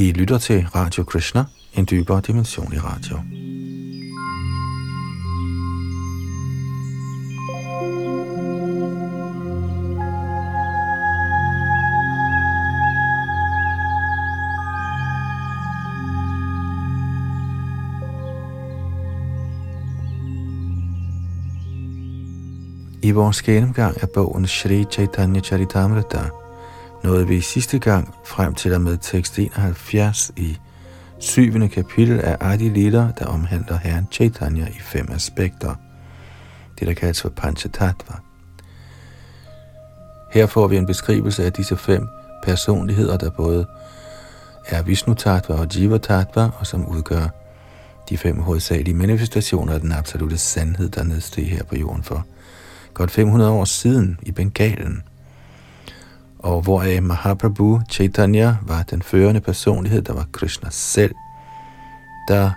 I lytter til Radio Krishna, en dybere dimension i radio. I vores gennemgang af bogen Shri Chaitanya Charitamrita nåede vi sidste gang frem til og med tekst 71 i syvende kapitel af Adi Lila, der omhandler herren Chaitanya i fem aspekter. Det, der kaldes for Panchatattva. Her får vi en beskrivelse af disse fem personligheder, der både er Vishnu Tattva og Jiva Tattva, og som udgør de fem hovedsagelige manifestationer af den absolute sandhed, der nedsteg her på jorden for godt 500 år siden i Bengalen, og hvoraf Mahaprabhu Chaitanya var den førende personlighed, der var Krishna selv, der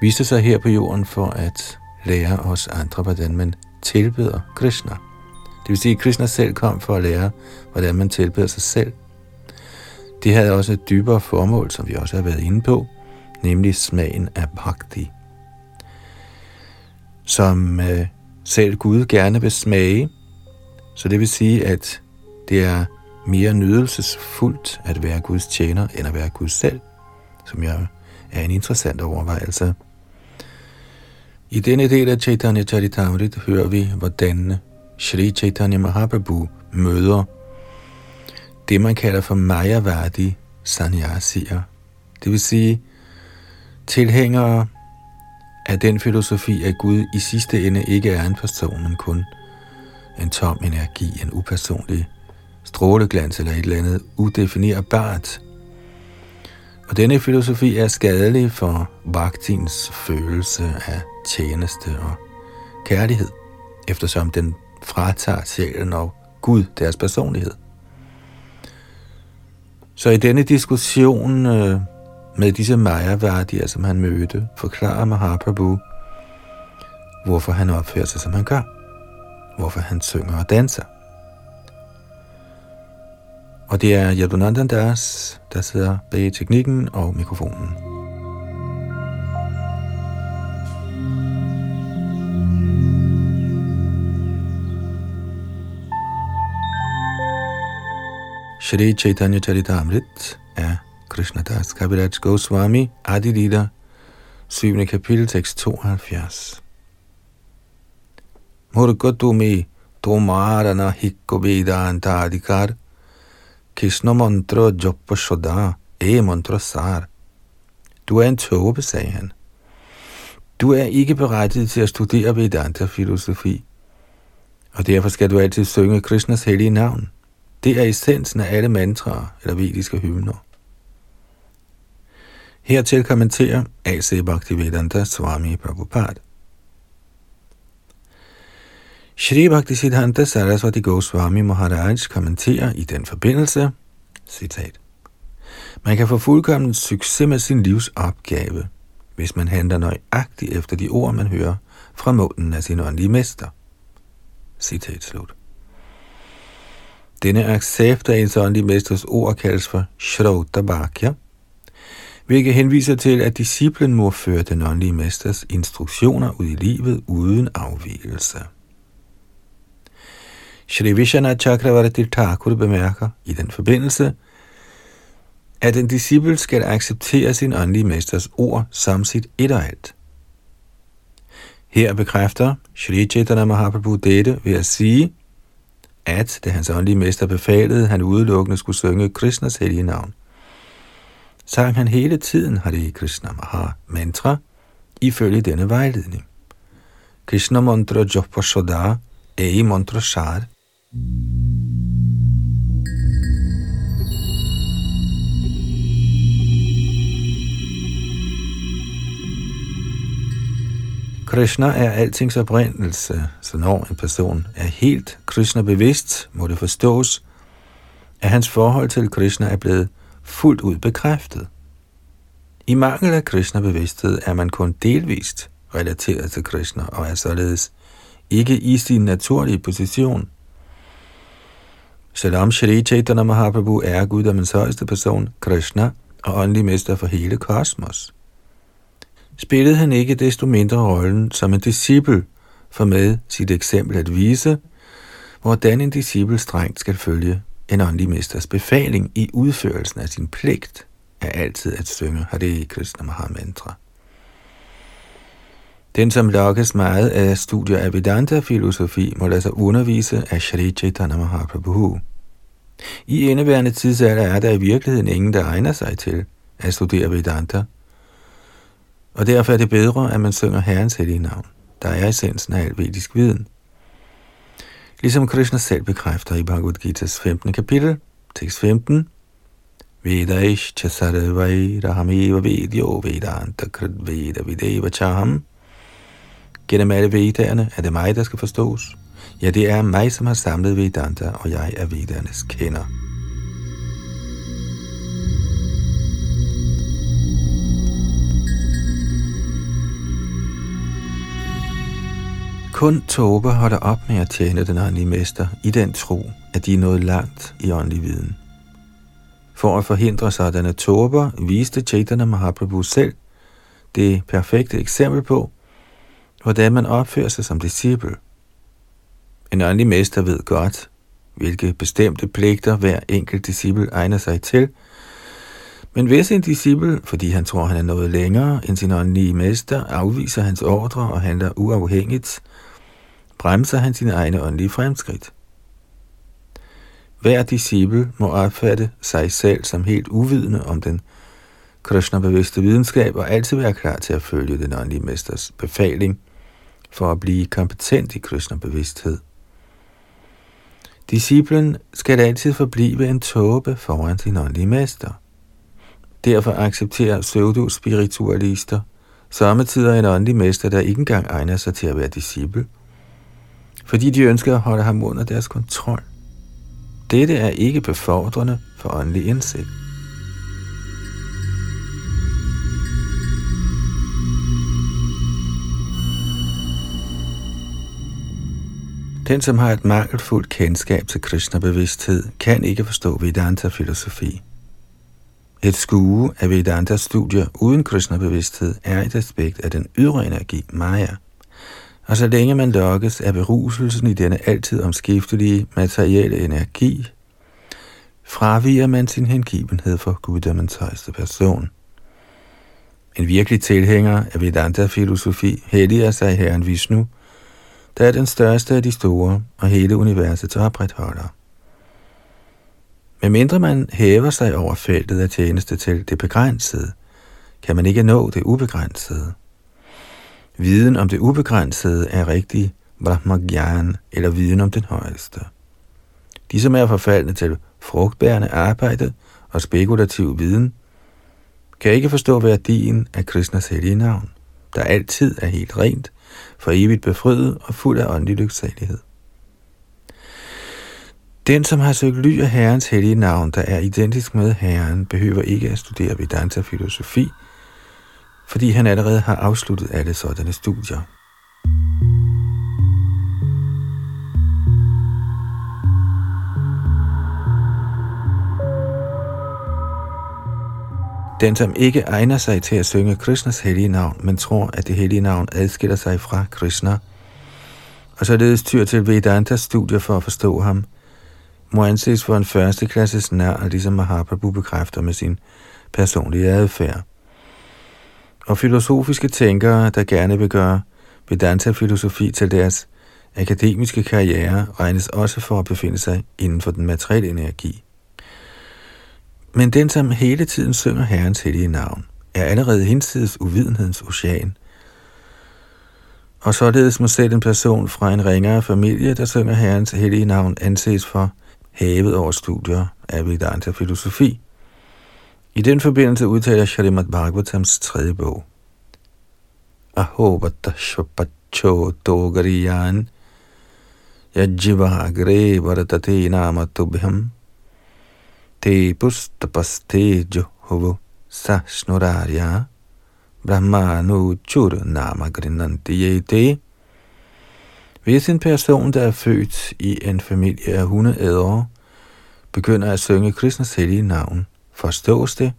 viste sig her på jorden for at lære os andre, hvordan man tilbeder Krishna. Det vil sige, at Krishna selv kom for at lære, hvordan man tilbeder sig selv. Det havde også et dybere formål, som vi også har været inde på, nemlig smagen af bhakti, som øh, selv Gud gerne vil smage. Så det vil sige, at det er mere nydelsesfuldt at være Guds tjener, end at være Gud selv, som jeg er en interessant overvejelse. I denne del af Chaitanya Charitamrit hører vi, hvordan Sri Chaitanya Mahaprabhu møder det, man kalder for Mayavadi Sanyasier. Det vil sige tilhængere af den filosofi, at Gud i sidste ende ikke er en person, men kun en tom energi, en upersonlig stråleglans eller et eller andet udefinerbart. Og denne filosofi er skadelig for vaktins følelse af tjeneste og kærlighed, eftersom den fratager sjælen og Gud deres personlighed. Så i denne diskussion øh, med disse Maya-værdier, som han mødte, forklarer Mahaprabhu, hvorfor han opfører sig, som han gør. Hvorfor han synger og danser. Og det er Yadunandan Das, der sidder bag teknikken og mikrofonen. Shri Chaitanya Charitamrit er Krishna Das Kaviraj Goswami Adi Lila, 7. kapitel, tekst 72. Murgatumi Tomarana Hikko Vedanta Adhikar Krishna mantra japa shoda e mantra sar. Du er en tåbe, sagde han. Du er ikke berettiget til at studere Vedanta-filosofi, og derfor skal du altid synge Krishnas hellige navn. Det er essensen af alle mantraer eller vediske hymner. Hertil kommenterer A.C. Bhaktivedanta Swami Prabhupada. Shri Bhakti Siddhanta Saraswati Goswami Maharaj kommenterer i den forbindelse, citat, Man kan få fuldkommen succes med sin livs opgave, hvis man handler nøjagtigt efter de ord, man hører fra munden af sin åndelige mester. Citat slut. Denne accept af ens åndelige mesters ord kaldes for Shrota Bhakya, hvilket henviser til, at disciplen må føre den åndelige mesters instruktioner ud i livet uden afvielse. Shri Vishana Chakravarti Thakur bemærker i den forbindelse, at en disciple skal acceptere sin åndelige mesters ord som sit et og alt. Her bekræfter Shri Chaitanya Mahaprabhu dette ved at sige, at da hans åndelige mester befalede, han udelukkende skulle synge Krishnas hellige navn, sang han hele tiden Hare Krishna Maha mantra ifølge denne vejledning. Krishna mantra jopa shoda ei mantra shar, Krishna er altings oprindelse, så når en person er helt Krishna-bevidst, må det forstås, at hans forhold til Krishna er blevet fuldt ud bekræftet. I mangel af Krishna-bevidsthed er man kun delvist relateret til Krishna og er således ikke i sin naturlige position. Selvom Shri Chaitanya Mahaprabhu er guddommens højeste person, Krishna, og åndelig mester for hele kosmos. Spillede han ikke desto mindre rollen som en disciple, for med sit eksempel at vise, hvordan en disciple strengt skal følge en åndelig mesters befaling i udførelsen af sin pligt, er altid at synge Hare Krishna Mahamantra. Den, som lokkes meget af studier af Vedanta-filosofi, må lade sig undervise af Shri Chaitanya Mahaprabhu. I indeværende tidsalder er der i virkeligheden ingen, der egner sig til at studere Vedanta. Og derfor er det bedre, at man synger Herrens hellige navn, der er essensen af al vedisk viden. Ligesom Krishna selv bekræfter i Bhagavad Gita's 15. kapitel, tekst 15, Vedaish chasarvai rahameva vedyo vedanta krit veda videva chaham. Gennem alle vedderne er det mig, der skal forstås. Ja, det er mig, som har samlet Vedanta, og jeg er Vedernes kender. Kun Toba holder op med at tjene den åndelige mester i den tro, at de er nået langt i åndelig viden. For at forhindre sådanne tåber, viste Chaitanya Mahaprabhu selv det perfekte eksempel på, hvordan man opfører sig som disciple. En åndelig mester ved godt, hvilke bestemte pligter hver enkelt disciple egner sig til, men hvis en disciple, fordi han tror, han er noget længere end sin åndelige mester, afviser hans ordre og handler uafhængigt, bremser han sine egne åndelige fremskridt. Hver disciple må opfatte sig selv som helt uvidende om den Krishna-bevidste videnskab og altid være klar til at følge den åndelige mesters befaling for at blive kompetent i Krishna-bevidsthed. Disciplen skal altid forblive en tåbe foran sin åndelige mester. Derfor accepterer pseudo-spiritualister samtidig en åndelig mester, der ikke engang egner sig til at være disciple, fordi de ønsker at holde ham under deres kontrol. Dette er ikke befordrende for åndelig indsigt. Den, som har et mangelfuldt kendskab til Krishna-bevidsthed, kan ikke forstå Vedanta-filosofi. Et skue af Vedanta-studier uden Krishna-bevidsthed er et aspekt af den ydre energi, Maya. Og så længe man lokkes af beruselsen i denne altid omskiftelige materielle energi, fraviger man sin hengivenhed for guddommens højeste person. En virkelig tilhænger af Vedanta-filosofi helliger sig Herren Vishnu, der er den største af de store og hele universets opretholder. Men mindre man hæver sig over feltet af tjeneste til det begrænsede, kan man ikke nå det ubegrænsede. Viden om det ubegrænsede er rigtig Brahmagyan, eller viden om den højeste. De, som er forfaldne til frugtbærende arbejde og spekulativ viden, kan ikke forstå værdien af Krishnas hellige navn, der altid er helt rent, for evigt befriet og fuld af åndelig lyksalighed. Den, som har søgt ly af Herrens hellige navn, der er identisk med Herren, behøver ikke at studere Vedanta-filosofi, fordi han allerede har afsluttet alle sådanne studier. Den, som ikke egner sig til at synge Krishnas hellige navn, men tror, at det hellige navn adskiller sig fra Krishna, og således tyr til Vedantas studier for at forstå ham, må anses for en førsteklasses nær, ligesom Mahaprabhu bekræfter med sin personlige adfærd. Og filosofiske tænkere, der gerne vil gøre Vedanta-filosofi til deres akademiske karriere, regnes også for at befinde sig inden for den materielle energi. Men den, som hele tiden synger Herrens hellige navn, er allerede hinsides uvidenhedens ocean. Og således må selv en person fra en ringere familie, der synger Herrens hellige navn, anses for havet over studier af Vedanta filosofi. I den forbindelse udtaler Shrimad Bhagavatams tredje bog. Ahobata Shvapacho Dogariyan Yajivagre Varatate Namatubhyam te pustapaste johovo sashnurarya brahmanu chur namagrinanti yete. Hvis en person, der er født i en familie af hundeædere, begynder at synge Krishnas hellige navn, forstås det,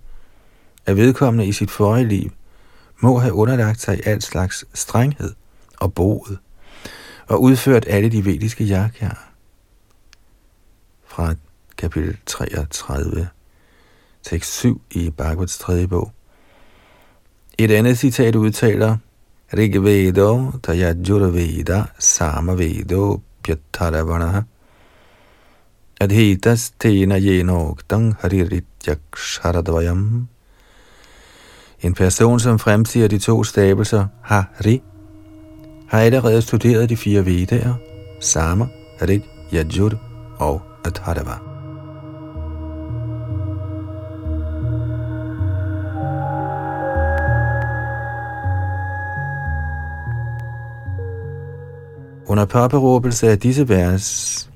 at vedkommende i sit forrige liv må have underlagt sig al slags strenghed og boet, og udført alle de vediske yakya. Fra kapitel 33, tekst 7 i Bhagavats tredje bog. Et andet citat udtaler, Rigvedo Tayajurveda Samaveda Pyataravanaha Adhitas Tena Yenogdang Harirityaksharadvayam En person, som fremsiger de to stabelser Hari, har allerede studeret de fire vedaer, Sama, Rig, Yajur og Adharava. Under påberåbelse af disse vers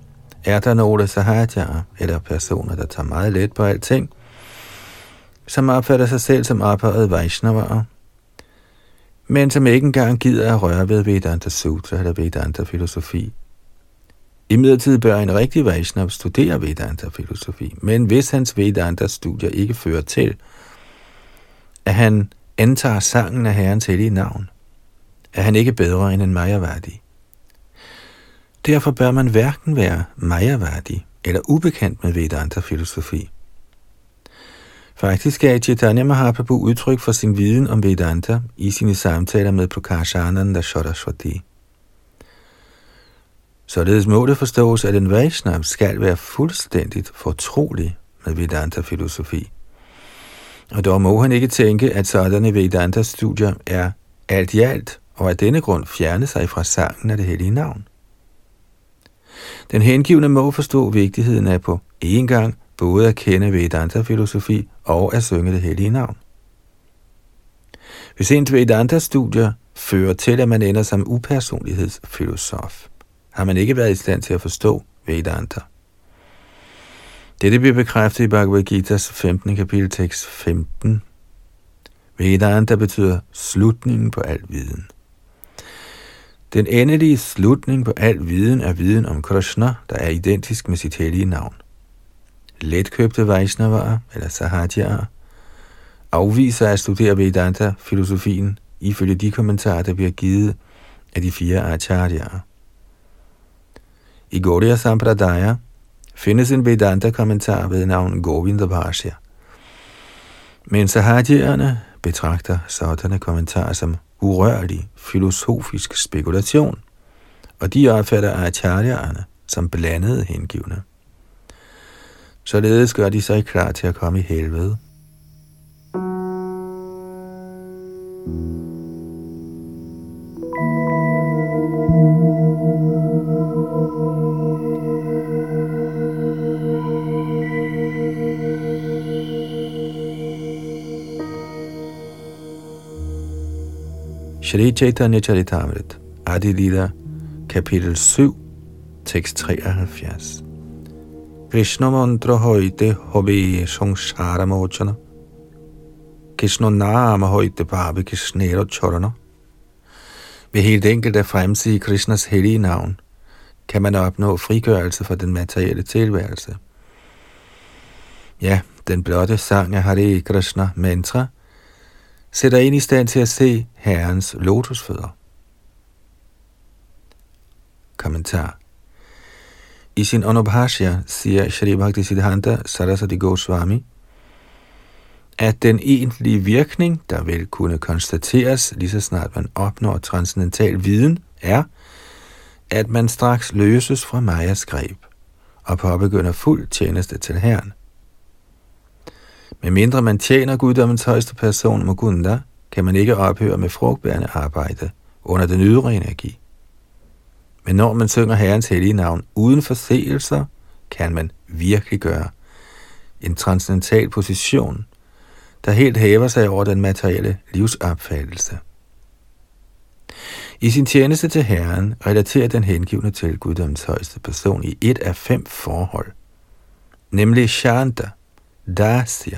er der nogle sahajaer, eller personer, der tager meget let på alting, som opfatter sig selv som ophøjet Vaishnavaer, men som ikke engang gider at røre ved Vedanta Sutra eller Vedanta filosofi. I midlertid bør en rigtig Vaishnav studere Vedanta filosofi, men hvis hans Vedanta studier ikke fører til, at han antager sangen af Herrens hellige navn, er han ikke bedre end en Mayavadi. Derfor bør man hverken være Mayavadi eller ubekendt med Vedanta-filosofi. Faktisk gav Chaitanya Mahaprabhu udtryk for sin viden om Vedanta i sine samtaler med Prakashananda Saraswati. Således må det forstås, at en Vaishnav skal være fuldstændigt fortrolig med Vedanta-filosofi. Og dog må han ikke tænke, at sådanne Vedanta-studier er alt i alt, og af denne grund fjerne sig fra sangen af det hellige navn. Den hengivne må forstå vigtigheden af på én gang både at kende Vedanta-filosofi og at synge det hellige navn. Hvis ens Vedanta-studier fører til, at man ender som upersonlighedsfilosof, har man ikke været i stand til at forstå Vedanta. Dette bliver bekræftet i Bhagavad Gita's 15. kapitel tekst 15. Vedanta betyder slutningen på al viden. Den endelige slutning på al viden er viden om Krishna, der er identisk med sit hellige navn. Letkøbte Vaishnavaer, eller Sahajyaer, afviser at studere Vedanta-filosofien ifølge de kommentarer, der bliver givet af de fire acharyaer. I Gaudiya Sampradaya findes en Vedanta-kommentar ved navn Govindabhashya. Men Sahajyaerne betragter sådanne kommentarer som urørlig filosofisk spekulation, og de opfatter acharyerne som blandede hengivne. Således gør de sig klar til at komme i helvede. Shri Chaitanya Charitamrit, Adi Lila, kapitel 7, tekst 73. Krishna mantra højte hobe samsara mochana. Krishna nama højte babe Krishnera chorana. Ved helt enkelt at fremsige Krishnas hellige navn, kan man opnå frigørelse fra den materielle tilværelse. Ja, den blotte sang af Hare Krishna mantra – sætter en i stand til at se Herrens lotusfødder. Kommentar I sin Anubhashya siger Shri Bhakti Siddhanta Saraswati Goswami, at den egentlige virkning, der vil kunne konstateres lige så snart man opnår transcendental viden, er, at man straks løses fra Majas greb og påbegynder fuld tjeneste til Herren. Med mindre man tjener guddommens højeste person Mugunda, kan man ikke ophøre med frugtbærende arbejde under den ydre energi. Men når man synger Herrens hellige navn uden forseelser, kan man virkelig gøre en transcendental position, der helt hæver sig over den materielle livsopfattelse. I sin tjeneste til Herren relaterer den hengivne til Guddoms højeste person i et af fem forhold, nemlig Shanta, Dasya,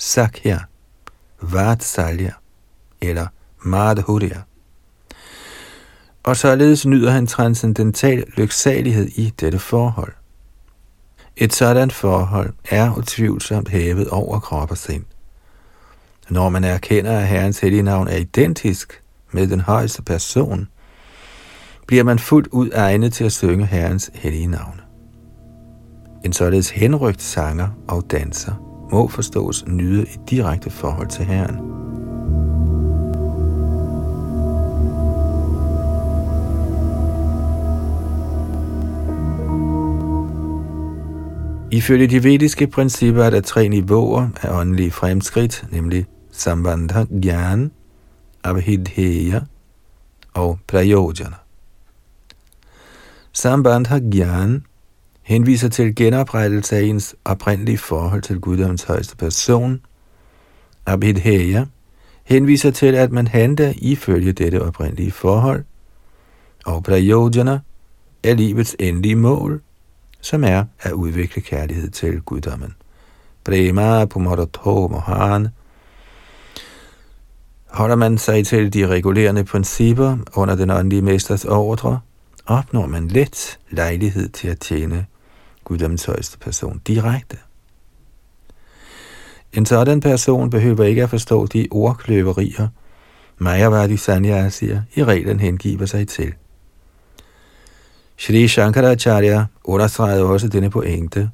Sakya, Vatsalya eller Madhurya. Og således nyder han transcendental lyksalighed i dette forhold. Et sådan forhold er utvivlsomt hævet over krop og sind. Når man erkender, at Herrens hellige navn er identisk med den højeste person, bliver man fuldt ud egnet til at synge Herrens hellige navn. En således henrygt sanger og danser må forstås nyde i direkte forhold til Herren. Ifølge de vediske principper er der tre niveauer af åndelige fremskridt, nemlig Sambandha Gyan, Abhidheya og Prayojana. Sambandha Gyan henviser til genoprettelse af ens oprindelige forhold til guddoms højeste person. Abhidheya henviser til, at man handler ifølge dette oprindelige forhold. Og Prayojana er livets endelige mål, som er at udvikle kærlighed til guddommen. Prema Pumaratho Mohan Holder man sig til de regulerende principper under den åndelige mesters ordre, opnår man let lejlighed til at tjene guddommens højeste person direkte. En sådan person behøver ikke at forstå de ordkløverier, Mayavadi Sanyasier i reglen hengiver sig til. Shri Shankaracharya understregede også denne pointe.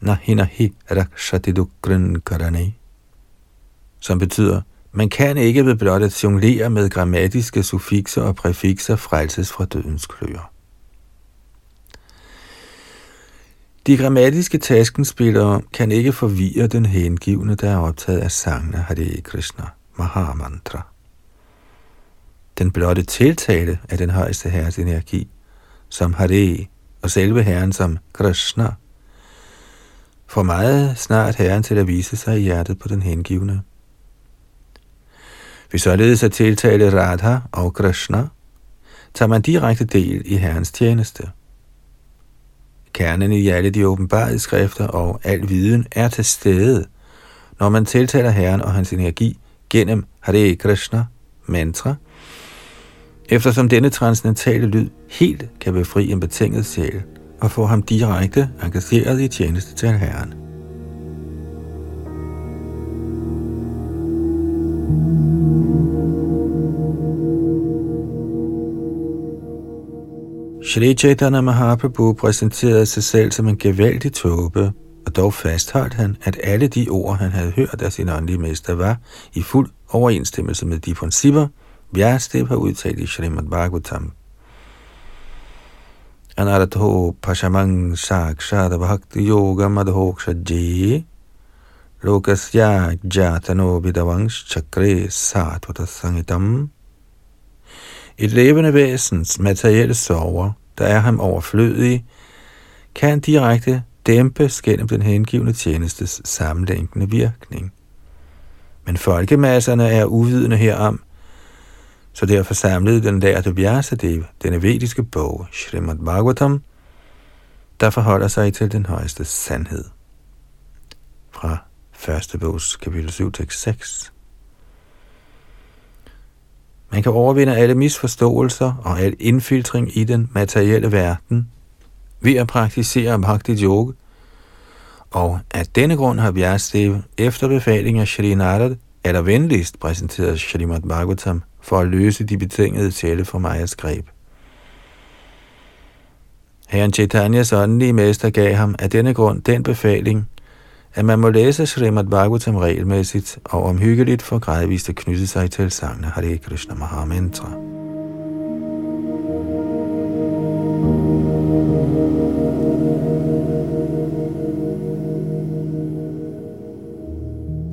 Nahinahi nahi karani. karane. Som betyder, man kan ikke ved blot at jonglere med grammatiske suffixer og præfixer frelses fra dødens kløer. De grammatiske taskenspillere kan ikke forvirre den hengivne, der er optaget af sangene Hare Krishna, Mahamantra. Den blotte tiltale af den højeste herres energi, som Hare og selve herren som Krishna, får meget snart herren til at vise sig i hjertet på den hengivne. Hvis således at tiltale Radha og Krishna, tager man direkte del i herrens tjeneste – Kernen i alle de åbenbarede skrifter og al viden er til stede, når man tiltaler Herren og hans energi gennem Hare Krishna mantra, eftersom denne transcendentale lyd helt kan befri en betinget sjæl og få ham direkte engageret i tjeneste til Herren. Shri Chaitanya Mahaprabhu præsenterede sig selv som en gevaldig tåbe, og dog fastholdt han, at alle de ord, han havde hørt af sin åndelige mester, var i fuld overensstemmelse med de principper, Vyastev har udtalt i Srimad Bhagavatam. Anarato Pashamang Sakshada Bhakti Yoga Madhoksha Ji Lokasya Jatano Vidavangsh Chakre Satvata Sangitam et levende væsens materielle sorger, der er ham overflødige, kan direkte dæmpes gennem den hengivende tjenestes sammenlænkende virkning. Men folkemasserne er uvidende herom, så derfor samlede den lærte Vyasadev, den vediske bog, Srimad Bhagavatam, der forholder sig til den højeste sandhed. Fra første bogs kapitel 7, tekst 6. Man kan overvinde alle misforståelser og al indfiltring i den materielle verden ved at praktisere Bhakti Yoga, og af denne grund har Vyastev efter befaling af Shri Narad eller venligst præsenteret Srimad Bhagavatam for at løse de betingede sjæle for Majas greb. Herren Chaitanyas åndelige mester gav ham af denne grund den befaling, at man må læse Srimad Bhagavatam regelmæssigt og omhyggeligt for gradvist at knytte sig til sangene Hare Krishna Mahamantra.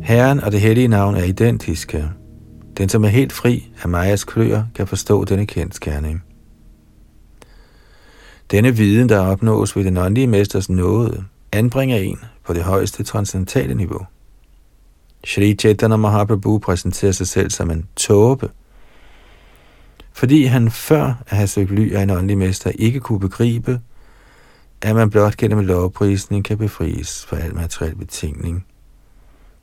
Herren og det hellige navn er identiske. Den, som er helt fri af Majas kløer, kan forstå denne kendskærning. Denne viden, der opnås ved den åndelige mesters nåde, anbringer en på det højeste transcendentale niveau. Shri Chaitanya Mahaprabhu præsenterer sig selv som en tåbe, fordi han før at have søgt ly af en åndelig mester ikke kunne begribe, at man blot gennem lovprisning kan befries fra al materiel betingning.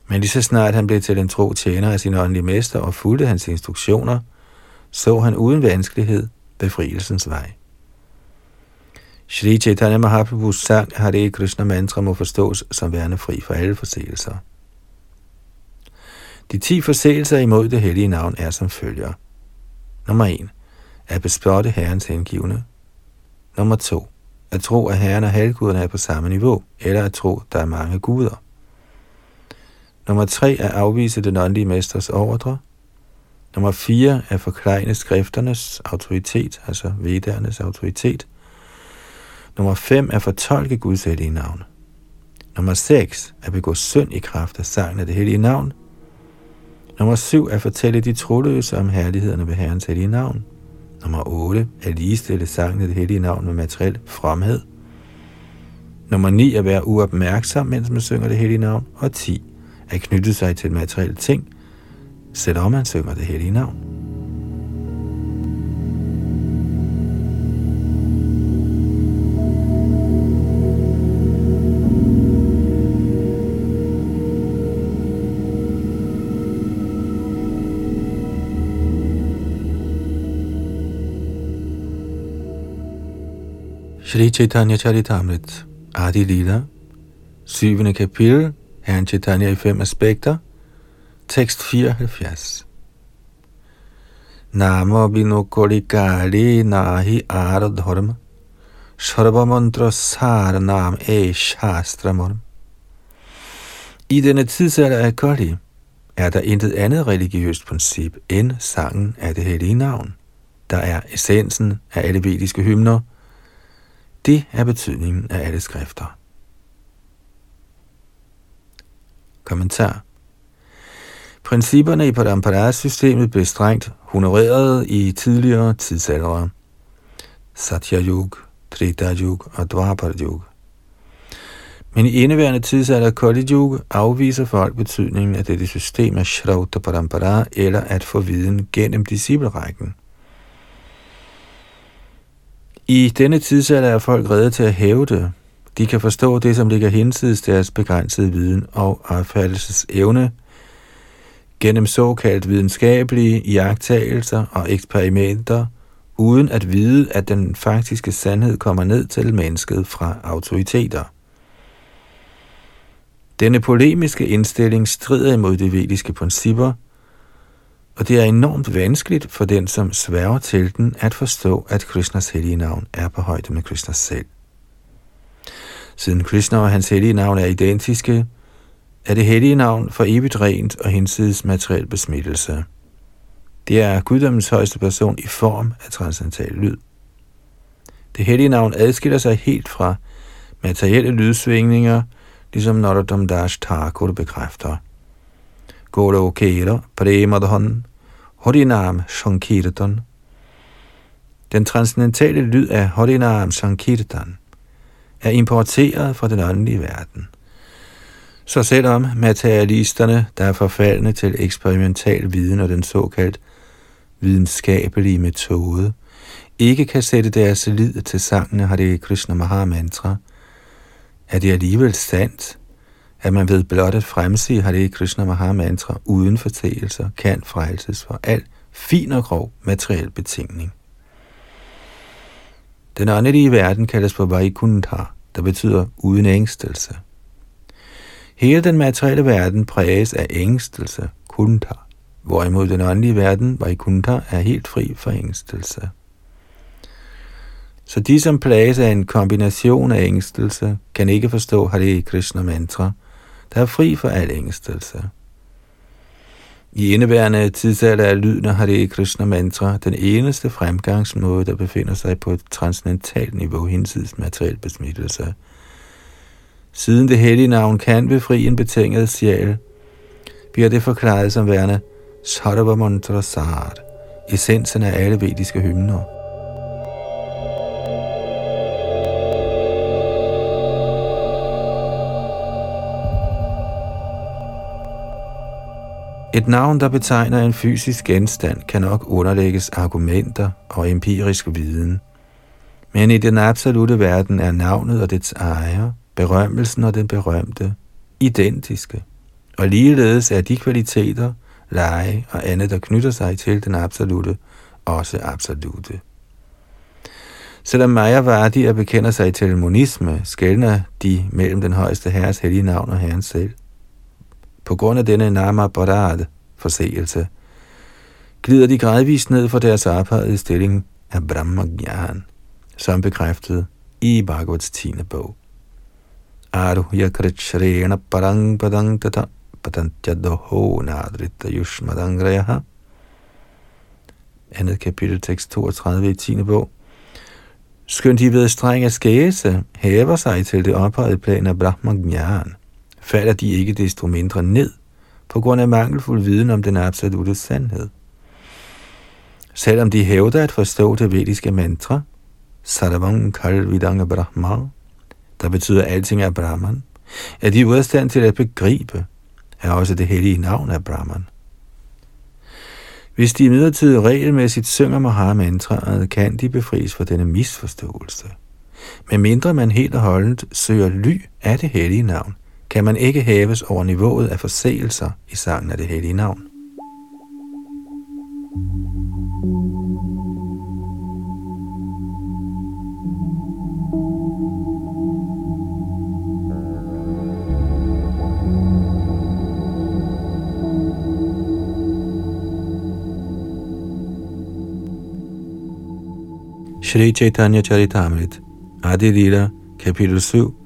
Men lige så snart han blev til en tro tjener af sin åndelige mester og fulgte hans instruktioner, så han uden vanskelighed befrielsens vej. Shri Chaitanya Mahaprabhus sang Hare Krishna mantra må forstås som værende fri for alle forseelser. De ti forseelser imod det hellige navn er som følger. Nummer 1. At bespotte Herrens hengivne. Nummer 2. At tro, at Herren og halvguderne er på samme niveau, eller at tro, der er mange guder. Nummer 3. At afvise den åndelige mesters ordre. Nummer 4. At forklejne skrifternes autoritet, altså vedernes autoritet. Nummer 5. At fortolke Guds hellige navn. Nummer 6. At begå synd i kraft af sangen af det hellige navn. Nummer 7. At fortælle de troløse om herlighederne ved Herrens hellige navn. Nummer 8. At ligestille sangen af det hellige navn med materiel fromhed. Nummer 9. At være uopmærksom, mens man synger det hellige navn. Og 10. At knytte sig til materielle ting, selvom man synger det hellige navn. Shri Chaitanya Charitamrit, Adi Lila, 7. kapitel, Herren Chaitanya i fem aspekter, tekst 74. Nama binokoli kali nahi aradharma, dharma, Sarvamantra sar nam e shastramorm. I denne tidsalder af Kali er der intet andet religiøst princip end sangen af det hellige navn, der er essensen af alle vediske hymner – det er betydningen af alle skrifter. Kommentar Principperne i Padamparas-systemet blev strengt honoreret i tidligere tidsalder. Satya Yug, Trita Yug og Dwapar Yug. Men i indeværende tidsalder Kali Yug afviser folk betydningen af dette system af Shrauta Parampara eller at få viden gennem disciplerækken. I denne tidsalder er folk redde til at hæve det. De kan forstå det, som ligger hinsides deres begrænsede viden og opfattelsesevne gennem såkaldt videnskabelige iagttagelser og eksperimenter, uden at vide, at den faktiske sandhed kommer ned til mennesket fra autoriteter. Denne polemiske indstilling strider imod de vediske principper, og det er enormt vanskeligt for den, som sværger til den, at forstå, at Krishnas hellige navn er på højde med Krishnas selv. Siden Krishna og hans hellige navn er identiske, er det hellige navn for evigt rent og hinsides materiel besmittelse. Det er guddommens højeste person i form af transcendental lyd. Det hellige navn adskiller sig helt fra materielle lydsvingninger, ligesom Narodam Dash Thakur bekræfter. Golokera Premadhan Harinam Sankirtan. Den transcendentale lyd af Harinam Sankirtan er importeret fra den åndelige verden. Så selvom materialisterne, der er forfaldne til eksperimental viden og den såkaldt videnskabelige metode, ikke kan sætte deres lid til sangene Hare Krishna Mahamantra, er det alligevel sandt, at man ved blot at fremsige Hare Krishna Maha Mantra uden fortælelser kan frelses for al fin og grov materiel betingning. Den åndelige verden kaldes for Vaikuntha, der betyder uden ængstelse. Hele den materielle verden præges af ængstelse, kuntha, hvorimod den åndelige verden, Vaikuntha, er helt fri for ængstelse. Så de, som plages af en kombination af ængstelse, kan ikke forstå Hare Krishna mantra – der er fri for al ængstelse. I indeværende tidsalder af lyden af Hare Krishna mantra den eneste fremgangsmåde, der befinder sig på et transcendentalt niveau hinsides materiel besmittelse. Siden det hellige navn kan befri en betinget sjæl, bliver det forklaret som værende Sarva Mantra Sar, essensen af alle vediske hymner. Et navn, der betegner en fysisk genstand, kan nok underlægges argumenter og empirisk viden. Men i den absolute verden er navnet og dets ejer, berømmelsen og den berømte, identiske. Og ligeledes er de kvaliteter, lege og andet, der knytter sig til den absolute, også absolute. Selvom Mayavadi er bekender sig til monisme, skældner de mellem den højeste herres hellige navn og herren selv. På grund af denne nama barad, forseelse, glider de gradvist ned for deres arbejdede stilling af Brahmagyan, som bekræftet i Bhagavats 10. bog. Aruhya krichrena parang padang tata patantya doho nadrita yushmadangrayaha. Andet kapitel, tekst 32 i 10. bog. Skønt de ved streng af skæse hæver sig til det ophøjede plan af Brahma Brahmagyan, falder de ikke desto mindre ned på grund af mangelfuld viden om den absolute sandhed. Selvom de hævder at forstå det vediske mantra, Sarvam Kalvidanga Brahma, der betyder alting er Brahman, er de ude af stand til at begribe, er også det hellige navn af Brahman. Hvis de imidlertid regelmæssigt synger Maha-mantraet, kan de befries fra denne misforståelse. Men mindre man helt og holdent søger ly af det hellige navn, kan man ikke hæves over niveauet af forseelser i sangen af det hellige navn. Shri Chaitanya Charitamrit, Adi Lila, kapitel 7,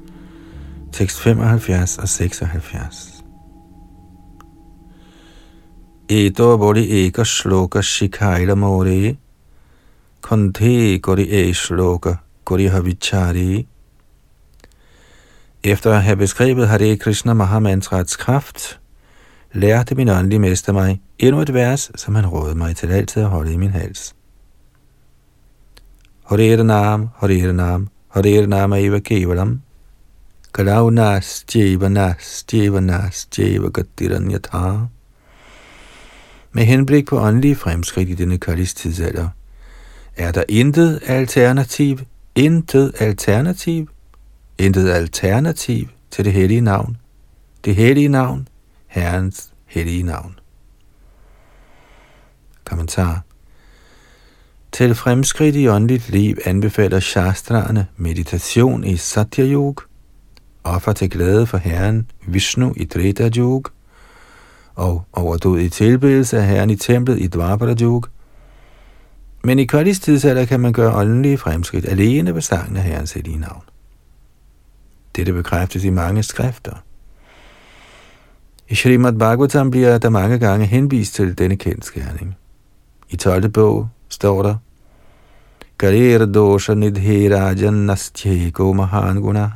tekst 75 og 76. Eto boli eka shloka shikaila more, konte gori e shloka gori havichari. Efter at have beskrevet Hare Krishna Mahamantrats kraft, lærte min åndelige mester mig endnu et vers, som han rådede mig til altid at holde i min hals. Hare Nam, Hare Nam, Hare Nam Eva Kevalam, Kalaunas Jevanas Jevanas Jevagatiranyatha. Med henblik på åndelige fremskridt i denne Kalis tidsalder, er der intet alternativ, intet alternativ, intet alternativ til det hellige navn, det hellige navn, Herrens hellige navn. Kommentar til fremskridt i åndeligt liv anbefaler shastraerne meditation i Satya Yoga, offer til glæde for Herren Vishnu i Treta Yoga, og overdåd i tilbedelse af Herren i templet i Dvapara Yoga. Men i Kalis tidsalder kan man gøre åndelige fremskridt alene ved sangen af Herrens hellige navn. Dette bekræftes i mange skrifter. I Srimad Bhagavatam bliver der mange gange henvist til denne kendskærning. I 12. bog står der, Karir dosha nidhe rajan nasthyeko mahan guna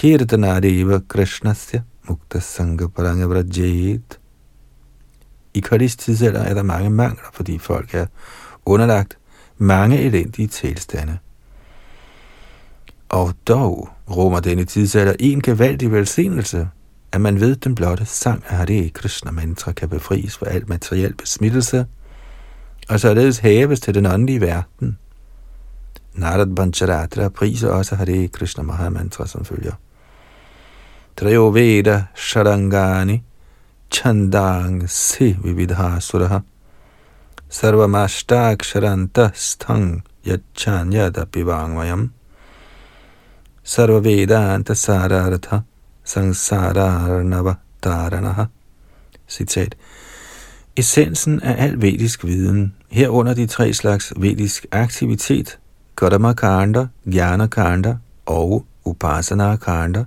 kirtanadeva krishnasya mukta sangha paranga vrajayet. I Kalis tidsalder er der mange mangler, fordi folk er underlagt mange elendige tilstande. Og dog rummer denne tidsalder en gevaldig velsignelse, at man ved den blotte sang af Hare Krishna mantra kan befries for alt materiel besmittelse – og således hæves til den åndelige verden. Narad Bancharatra priser også Hare Krishna Mahamantra, som følger. Sharanta Stang Yachanyada Pivangvayam Sarva Vedanta Sarartha Sangsararnava Taranaha Citat. Essensen af al vedisk viden, herunder de tre slags vedisk aktivitet, Karma Kanda, Jnana Kanda og Upasana Kanda,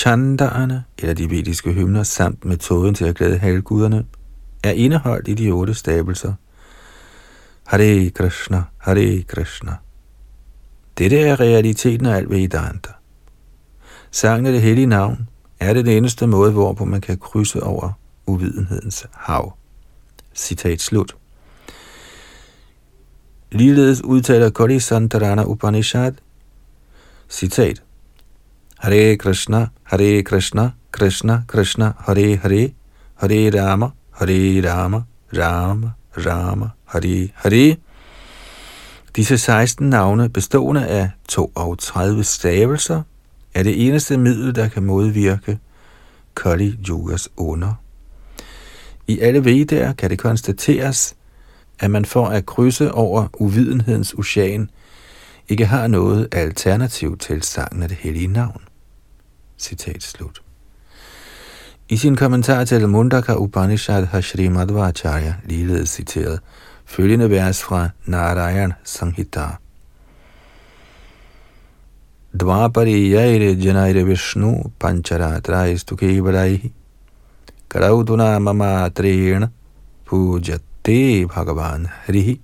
Chandaerne, eller de vediske hymner, samt metoden til at glæde halvguderne, er indeholdt i de otte stabelser. Hare Krishna, Hare Krishna. Dette er realiteten af alt Vedanta. Sangen af det hellige navn er det den eneste måde, hvorpå man kan krydse over uvidenhedens hav. Citat slut. Ligeledes udtaler Kali Santarana Upanishad, citat, Hare Krishna, Hare Krishna, Krishna Krishna, Hare Hare, Hare Rama, Hare Rama, Rama, Rama, Hare Hare. Disse 16 navne, bestående af 32 stavelser, er det eneste middel, der kan modvirke Kali Yugas under. I alle vedaer kan det konstateres, at man for at krydse over uvidenhedens ocean ikke har noget alternativ til sangen af det hellige navn. Citat slut. I sin kommentar til Mundaka Upanishad har Shri Madhvacharya ligeledes citeret følgende vers fra Narayan Sanghita. Dvapariyaire janaire Vishnu pancharatra istukevadaihi karauduna mamatrena pujate bhagavan hrihi.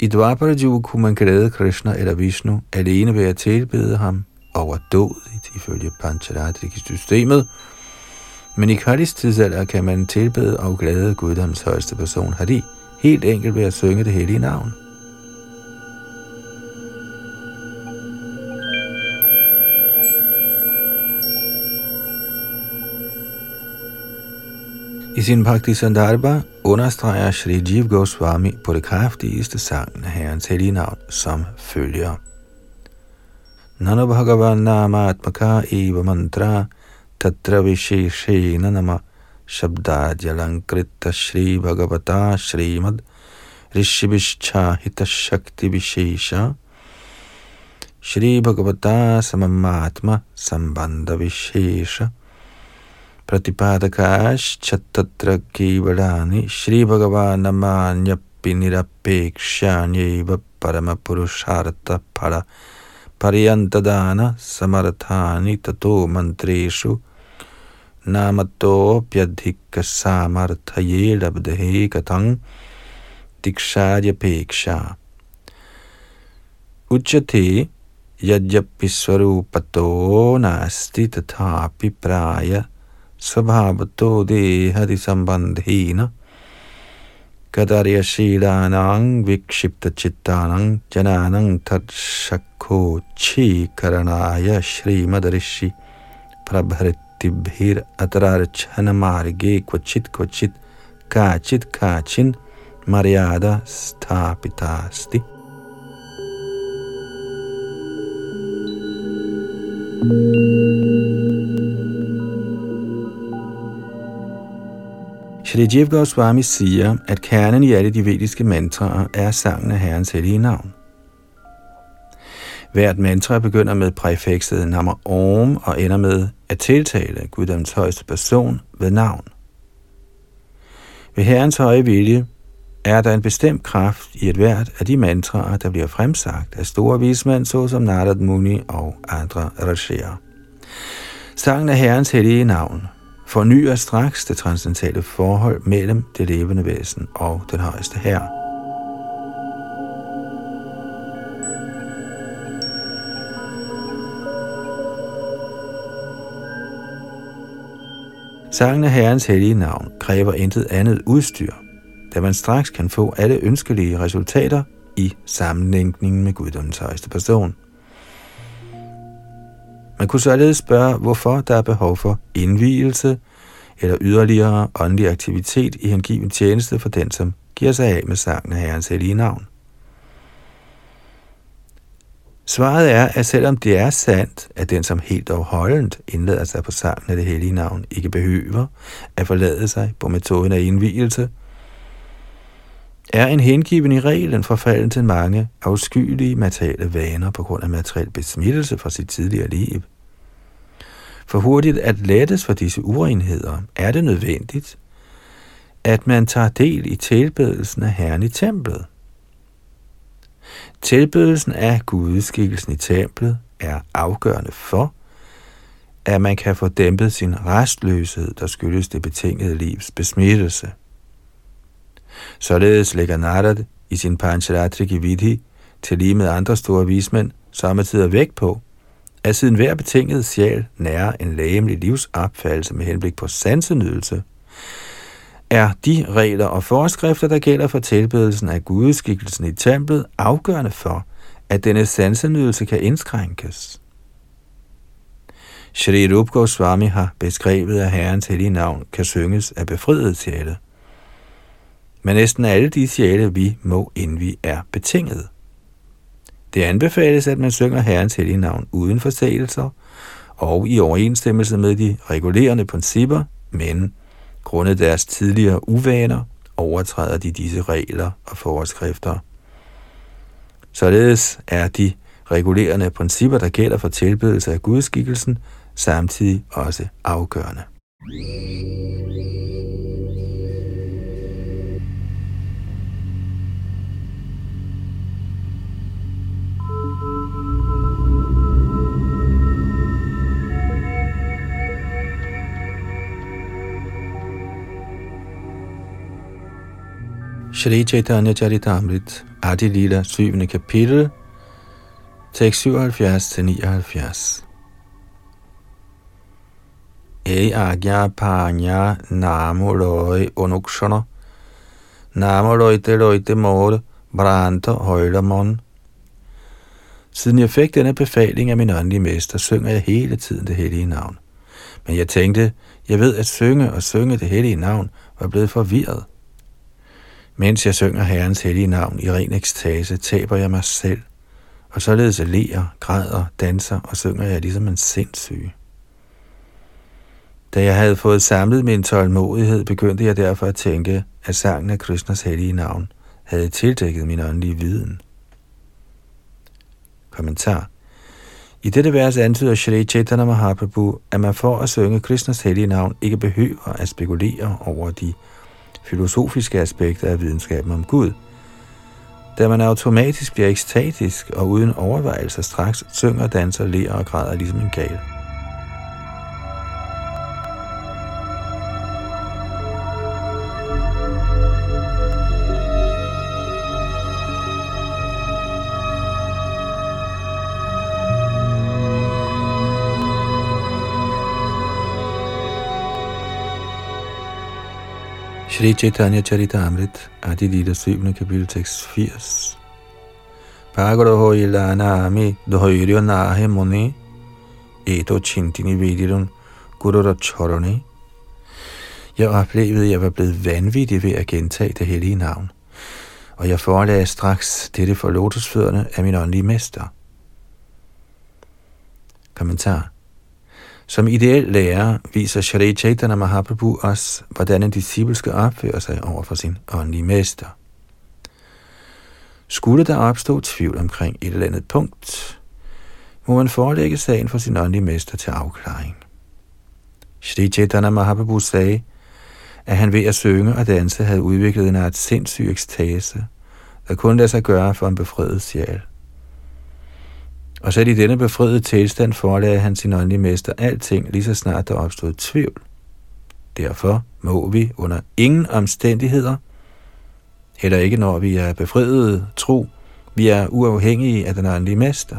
I Dwapara kunne man glæde Krishna eller Vishnu alene ved at tilbede ham overdådigt ifølge Pancharatrik-systemet, men i Kalis tidsalder kan man tilbede og glæde Guddoms højeste person Hari, helt enkelt ved at synge det hellige navn. I sin Bhakti Sandarbha understreger Shri Jiv Goswami på det kraftigste sangen af Herrens hellige navn som følger. Nano Bhagavan Namatmaka Eva Mantra Tatra Visheshena Nama Shabdajalankritta Shri Bhagavata Shrimad Rishibishcha Hita Shakti Vishesha Shri Bhagavata Samamatma Sambandha Vishesha Pratipadakash Chattatra Kivarani Shri पर्यन्तदान समर्थानि ततो मन्त्रेषु नामतोऽप्यधिकसामर्थ्येरब्धे कथं दीक्षार्यपेक्षा उच्यते यद्यपि स्वरूपतो नास्ति तथापि प्राय स्वभावतो ना। Gadarya Shilanang Vikshipta Chittanang Jananang Tatshakho Chi Karanaya Shri Madarishi Prabharitibhir Atararchana Marge Kvachit Kvachit Kachit Kachin Mariada Sthapitasti Thank you. Shri Jiv Goswami siger, at kernen i alle de vediske mantraer er sangen af Herrens hellige navn. Hvert mantra begynder med præfikset Namah Om og ender med at tiltale Guddoms højeste person ved navn. Ved Herrens høje vilje er der en bestemt kraft i et hvert af de mantraer, der bliver fremsagt af store vismænd, såsom Narad Muni og andre rashier. Sangen af Herrens hellige navn fornyer straks det transcendentale forhold mellem det levende væsen og den højeste herre. Sangen af Herrens hellige navn kræver intet andet udstyr, da man straks kan få alle ønskelige resultater i sammenlægningen med Guddoms højeste person. Man kunne således spørge, hvorfor der er behov for indvielse eller yderligere åndelig aktivitet i hengiven tjeneste for den, som giver sig af med sangen af Herrens hellige navn. Svaret er, at selvom det er sandt, at den, som helt afholdent indlader sig på sangen af det hellige navn, ikke behøver at forlade sig på metoden af indvielse, er en hengiven i reglen forfalden til mange afskyelige materielle vaner på grund af materiel besmittelse fra sit tidligere liv. For hurtigt at lettes for disse urenheder er det nødvendigt, at man tager del i tilbedelsen af Herren i templet. Tilbedelsen af gudeskikkelsen i templet er afgørende for, at man kan få dæmpet sin restløshed, der skyldes det betingede livs besmittelse. Således lægger Narad i sin Pancharatriki Vidhi til lige med andre store vismænd samtidig vægt på, at siden hver betinget sjæl nærer en lægemlig livsopfattelse med henblik på sansenydelse, er de regler og forskrifter, der gælder for tilbedelsen af gudeskikkelsen i templet, afgørende for, at denne sansenydelse kan indskrænkes. Shri Rup Goswami har beskrevet, at Herrens hellige navn kan synges af befriede sjæle – men næsten alle de sjæle, vi må indvi, er betinget. Det anbefales, at man synger Herrens hellige navn uden forseelser og i overensstemmelse med de regulerende principper, men grundet deres tidligere uvaner overtræder de disse regler og forskrifter. Således er de regulerende principper, der gælder for tilbedelse af gudskikkelsen, samtidig også afgørende. Shri Chaitanya Charitamrit, Adi Lila, 7. kapitel, tekst 77-79. E agya panya namo loy onukshana, namo loyte loyte mor, branta højlermon. Siden jeg fik denne befaling af min åndelige mester, synger jeg hele tiden det hellige navn. Men jeg tænkte, jeg ved at synge og synge det hellige navn, var blevet forvirret. Mens jeg synger Herrens hellige navn i ren ekstase, taber jeg mig selv, og således ler, græder, danser og synger jeg ligesom en sindssyg. Da jeg havde fået samlet min tålmodighed, begyndte jeg derfor at tænke, at sangen af Krishnas hellige navn havde tildækket min åndelige viden. Kommentar i dette vers antyder Shri Chaitanya Mahaprabhu, at man for at synge Krishnas hellige navn ikke behøver at spekulere over de filosofiske aspekter af videnskaben om Gud, da man automatisk bliver ekstatisk og uden overvejelser straks synger, danser, ler og græder ligesom en gal. Shri Chaitanya Charitamrit, Adi Lita 7. kapitel tekst 80. Pagaro ho ilana ami dohoiryo nahe moni, eto chintini vidirun gurura choroni. Jeg oplevede, at jeg var blevet vanvittig ved at gentage det hellige navn, og jeg forelagde straks dette for lotusfødderne af min åndelige mester. Kommentar som ideel lærer viser Shri Chaitanya Mahaprabhu os, hvordan en disciple skal opføre sig over for sin åndelige mester. Skulle der opstå tvivl omkring et eller andet punkt, må man forelægge sagen for sin åndelige mester til afklaring. Shri Chaitanya Mahaprabhu sagde, at han ved at synge og danse havde udviklet en art sindssyg ekstase, der kun lader sig gøre for en befriet sjæl. Og så i denne befriede tilstand forelagde han sin åndelige mester alting, lige så snart der opstod tvivl. Derfor må vi under ingen omstændigheder, heller ikke når vi er befriede tro, vi er uafhængige af den åndelige mester,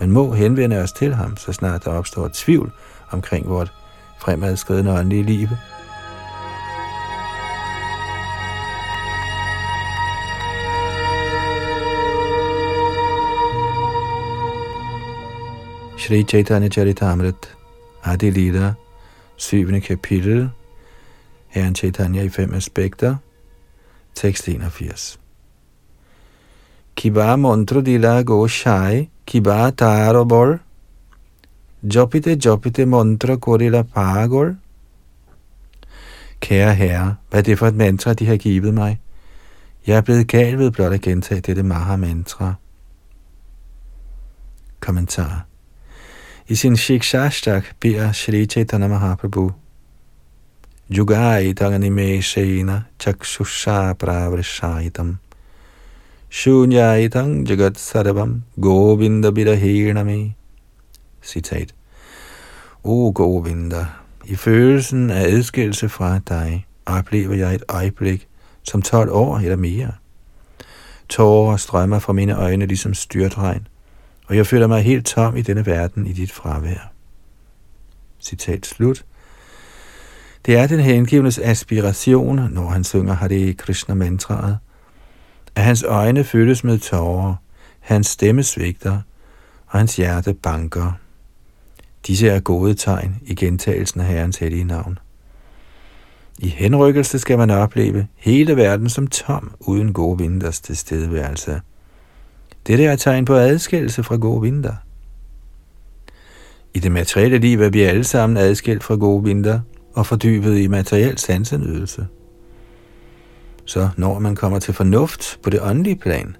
men må henvende os til ham, så snart der opstår tvivl omkring vort fremadskridende åndelige liv. Shri Chaitanya Charitamrit, Adi Lila, 7. kapitel, Herren Chaitanya i fem aspekter, tekst 81. Kiba mantra dila go shai, kiba tarobol, jopite jopite mantra korila pagol. Kære herre, hvad er det for et mantra, de har givet mig? Jeg er blevet gal ved blot at gentage dette Maha-mantra. Kommentar i sin Shikshashtak beder Shri Chaitanya Mahaprabhu Jugai Tanganimeshena Chakshusha pravrishayitam. Shunyayitam Jagat Sarvam Govinda Bidahinami Citat O Govinda, i følelsen af adskillelse fra dig, oplever jeg et øjeblik som 12 år eller mere. Tårer strømmer fra mine øjne ligesom styrtregn og jeg føler mig helt tom i denne verden i dit fravær. Citat slut. Det er den hengivnes aspiration, når han synger Hare Krishna mantraet, at hans øjne fyldes med tårer, hans stemme svigter, og hans hjerte banker. Disse er gode tegn i gentagelsen af Herrens hellige navn. I henrykkelse skal man opleve hele verden som tom, uden gode vinters tilstedeværelse. Dette er et tegn på adskillelse fra gode vinter. I det materielle liv er vi alle sammen adskilt fra gode vinter og fordybet i materiel sansenydelse. Så når man kommer til fornuft på det åndelige plan,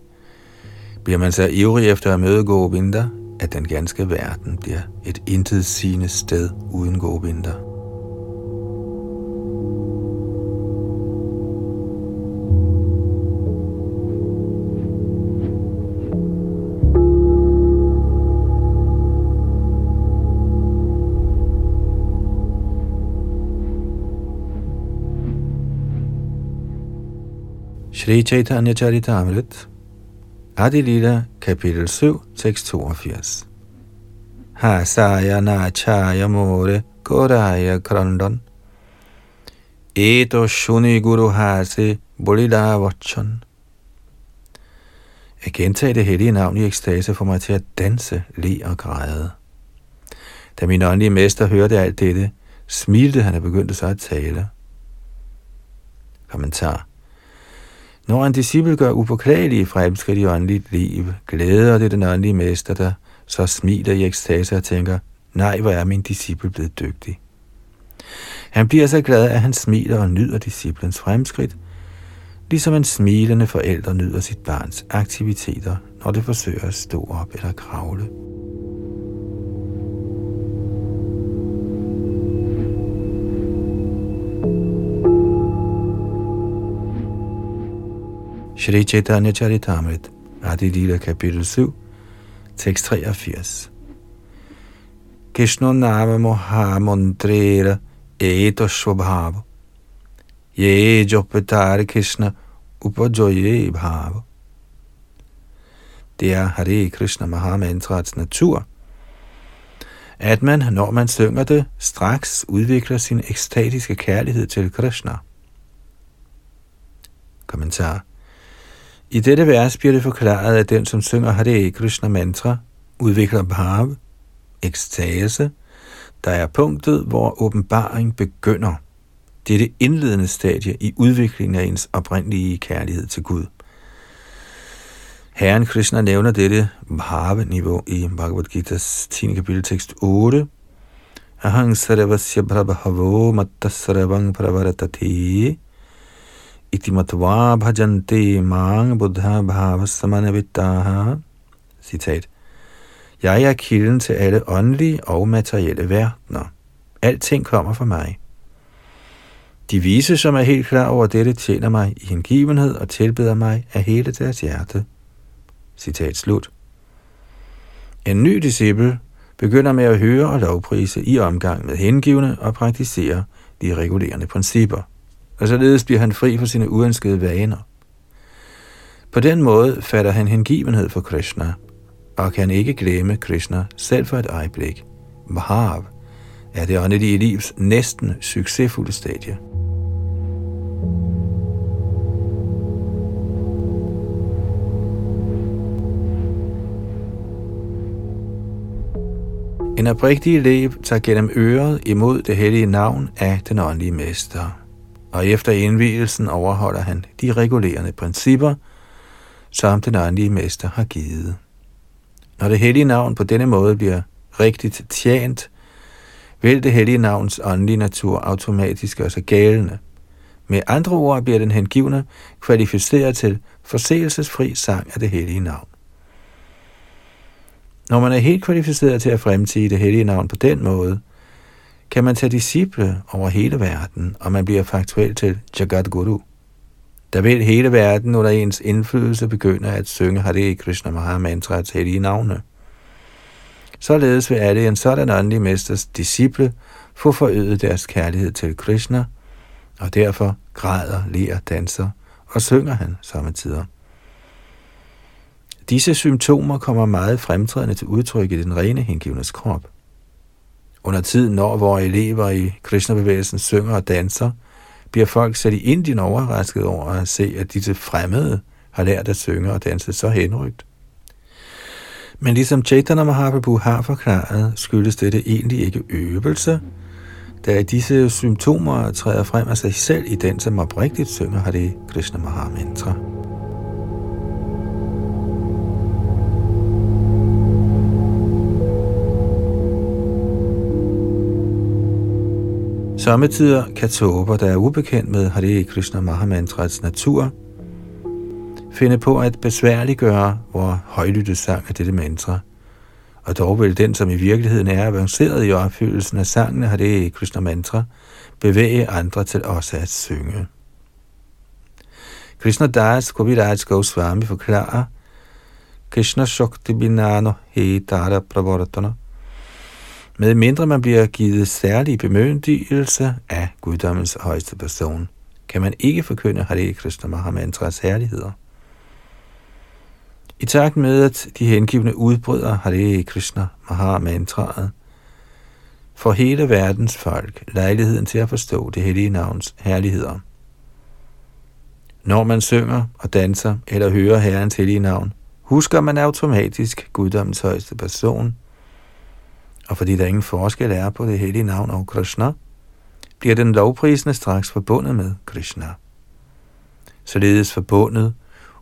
bliver man så ivrig efter at møde gode vinter, at den ganske verden bliver et intetsigende sted uden Govinda. Shri Chaitanya Charitamrit, Adi Lila, kapitel 7, tekst 82. Hasaya Nachaya More koraya Krandon Eto Shuni Guru Hase Bolida Vachan At gentage det hellige navn i ekstase får mig til at danse, le og græde. Da min åndelige mester hørte alt dette, smilte han og begyndte så at tale. Kommentar når en disciple gør upåklagelige fremskridt i åndeligt liv, glæder det den åndelige mester, der så smiler i ekstase og tænker, nej, hvor er min disciple blevet dygtig. Han bliver så glad, at han smiler og nyder disciplens fremskridt, ligesom en smilende forælder nyder sit barns aktiviteter, når det forsøger at stå op eller kravle. Shri Chaitanya Charitamrit, Adi Lila kapitel 7, tekst 83. Krishna Nama Mohamundrera Eto svabhav. Ye Jopatar Krishna Upajoye bhav. Det er Hare Krishna Mahamantrats natur, at man, når man synger det, straks udvikler sin ekstatiske kærlighed til Krishna. Kommentar i dette vers bliver det forklaret, at den, som synger Hare Krishna mantra, udvikler bhav, ekstase, der er punktet, hvor åbenbaring begynder. Det er det indledende stadie i udviklingen af ens oprindelige kærlighed til Gud. Herren Krishna nævner dette bhava-niveau i Bhagavad Gita's 10. kapitel tekst 8. Ahang sarvasya prabhavo matta sarvang pravaratati iti matva bhajante mang buddha bhava samanavitaha. Citat. Jeg er kilden til alle åndelige og materielle verdener. Alting kommer fra mig. De vise, som er helt klar over dette, tjener mig i hengivenhed og tilbeder mig af hele deres hjerte. Citat slut. En ny disciple begynder med at høre og lovprise i omgang med hengivne og praktisere de regulerende principper og således bliver han fri for sine uønskede vaner. På den måde fatter han hengivenhed for Krishna, og kan ikke glemme Krishna selv for et øjeblik. Bhav er det åndelige livs næsten succesfulde stadie. En oprigtig elev tager gennem øret imod det hellige navn af den åndelige mester og efter indvielsen overholder han de regulerende principper, som den åndelige mester har givet. Når det hellige navn på denne måde bliver rigtigt tjent, vil det hellige navns åndelige natur automatisk gøre sig gældende. Med andre ord bliver den hengivne kvalificeret til forseelsesfri sang af det hellige navn. Når man er helt kvalificeret til at fremtige det hellige navn på den måde, kan man tage disciple over hele verden, og man bliver faktuelt til Jagat Guru. Der vil hele verden under ens indflydelse begynde at synge Hare Krishna Maha Mantraets hellige navne. Således vil alle en sådan åndelig mesters disciple få forøget deres kærlighed til Krishna, og derfor græder, ler, danser og synger han samtidig. Disse symptomer kommer meget fremtrædende til udtryk i den rene hengivnes krop. Under tiden, når vores elever i Krishna-bevægelsen synger og danser, bliver folk selv i Indien overrasket over at se, at disse fremmede har lært at synge og danse så henrygt. Men ligesom Chaitanya Mahaprabhu har forklaret, skyldes dette egentlig ikke øvelse, da disse symptomer træder frem af sig selv i den, som oprigtigt synger Hare Krishna Mahamantra. Samtidig kan tåber, der er ubekendt med Hare Krishna Mahamantrets natur, finde på at besværliggøre hvor højlytte sang af dette mantra, og dog vil den, som i virkeligheden er avanceret i opfyldelsen af sangene, har det Krishna mantra, bevæge andre til også at synge. Krishna Das Kaviraj Goswami forklarer, Krishna Shakti Binano Hedara Pravartana. Med mindre man bliver givet særlig bemyndigelse af guddommens højeste person, kan man ikke forkynde Hare Krishna Mahamantras herligheder. I takt med, at de hengivne udbryder Hare Krishna Mahamantraet, får hele verdens folk lejligheden til at forstå det hellige navns herligheder. Når man synger og danser eller hører Herrens hellige navn, husker man automatisk guddommens højeste person, og fordi der ingen forskel er på det hellige navn og Krishna, bliver den lovprisende straks forbundet med Krishna. Således forbundet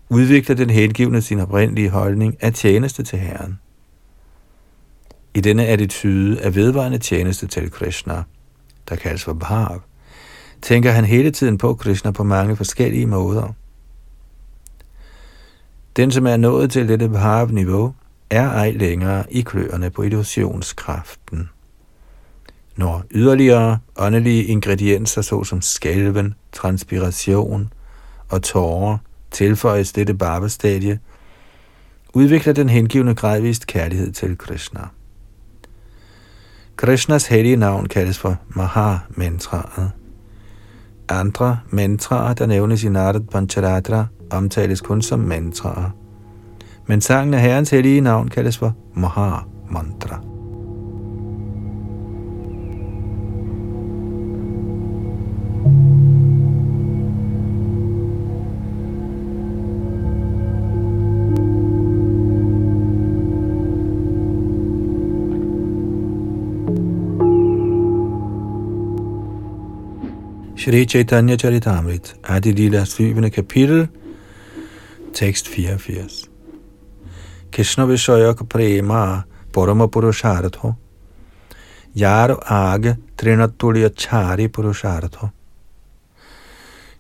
udvikler den hengivne sin oprindelige holdning af tjeneste til Herren. I denne attitude af vedvarende tjeneste til Krishna, der kaldes for Bhav, tænker han hele tiden på Krishna på mange forskellige måder. Den, som er nået til dette Bhav-niveau, er ej længere i kløerne på illusionskraften. Når yderligere åndelige ingredienser såsom skælven, transpiration og tårer tilføjes dette barbestadie, udvikler den hengivne gradvist kærlighed til Krishna. Krishnas hellige navn kaldes for Maha-mantraet. Andre mantraer, der nævnes i Narad Pancharatra, omtales kun som mantraer. Men sangen af Herrens hellige navn kaldes for Maha-mantra. Shri Chaitanya Charitamrit, Adi Lila 7. kapitel, tekst 84. Krishna Vishayaka Prema Parama Purusharatho Yar Age Trinatulya Chari Purusharatho